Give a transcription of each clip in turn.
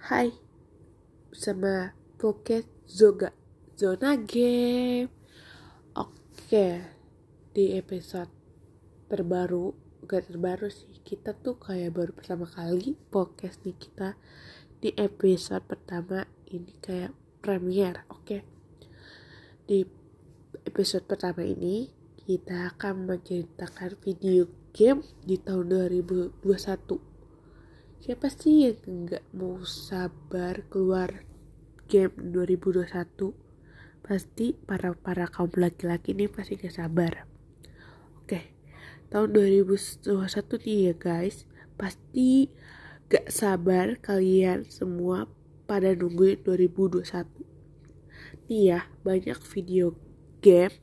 Hai, bersama Pocket Zoga Zona Game. Oke, di episode terbaru, gak terbaru sih, kita tuh kayak baru pertama kali podcast nih kita di episode pertama ini kayak premier. Oke, di episode pertama ini kita akan menceritakan video game di tahun 2021 siapa sih yang nggak mau sabar keluar game 2021 pasti para para kaum laki-laki ini pasti gak sabar. Oke tahun 2021 nih ya guys. Pasti gak sabar kalian semua pada nungguin 2021 nih ya banyak video game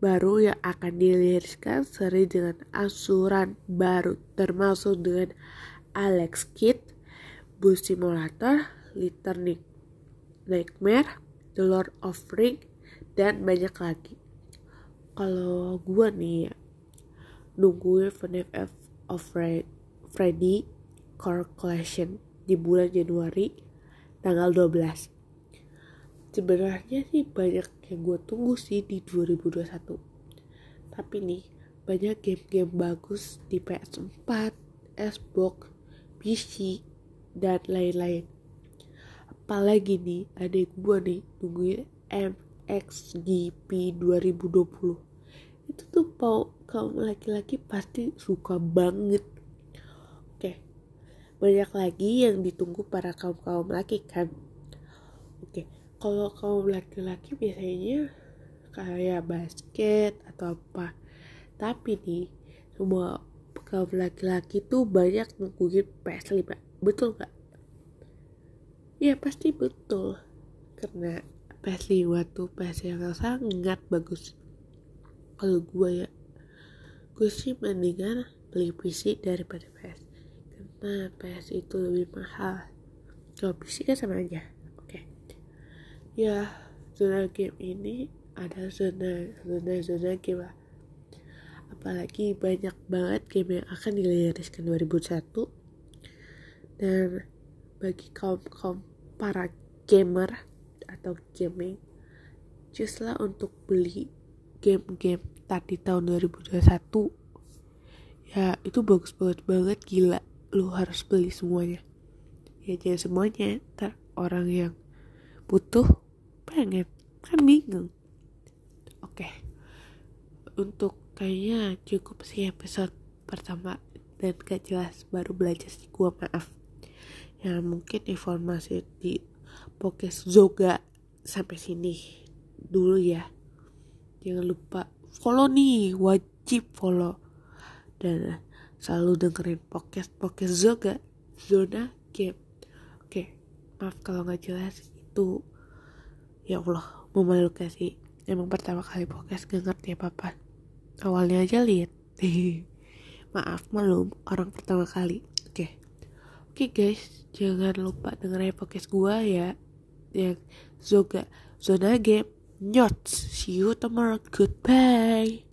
baru yang akan diliriskan seri dengan asuran baru termasuk dengan Alex Kidd, Bus Simulator, Little Nightmare, The Lord of Ring, dan banyak lagi. Kalau gue nih ya, nungguin FNAF of Freddy Core Collection di bulan Januari tanggal 12. Sebenarnya sih banyak yang gue tunggu sih di 2021. Tapi nih, banyak game-game bagus di PS4, Xbox, PC, dan lain-lain. Apalagi nih, adik gue nih nungguin MXGP 2020. Itu tuh mau kaum laki-laki pasti suka banget. Oke, banyak lagi yang ditunggu para kaum-kaum laki kan. Oke, kalau kaum laki-laki biasanya kayak basket atau apa. Tapi nih, semua kaum laki-laki tuh banyak nungguin PS5 betul gak? ya pasti betul. Karena PS5 tuh PS yang sangat bagus. Kalau gue ya gue sih mendingan beli PC daripada PS karena PS itu lebih mahal. Kalau PC kan sama aja. Oke. Okay. ya zona game ini ada zona zona zona game lah apalagi banyak banget game yang akan diliriskan 2001 dan bagi kaum kaum para gamer atau gaming just lah untuk beli game-game tadi tahun 2021 ya itu bagus banget banget gila. Lu harus beli semuanya. Ya jangan semuanya ntar orang yang butuh pengen. Kan bingung. Oke untuk kayaknya cukup sih episode pertama dan gak jelas baru belajar sih. Gua maaf. Ya mungkin informasi di podcast Zoga sampai sini dulu ya. Jangan lupa follow nih wajib follow. Dan selalu dengerin podcast podcast Zoga zona game. Oke maaf kalau nggak jelas itu ya Allah memalukan sih. Emang pertama kali podcast gak ngerti apa apa awalnya aja lihat maaf malum orang pertama kali. Oke. Okay. oke okay, guys. Jangan lupa dengerin podcast gua ya. Yang zoga zona game nyot see you tomorrow. Goodbye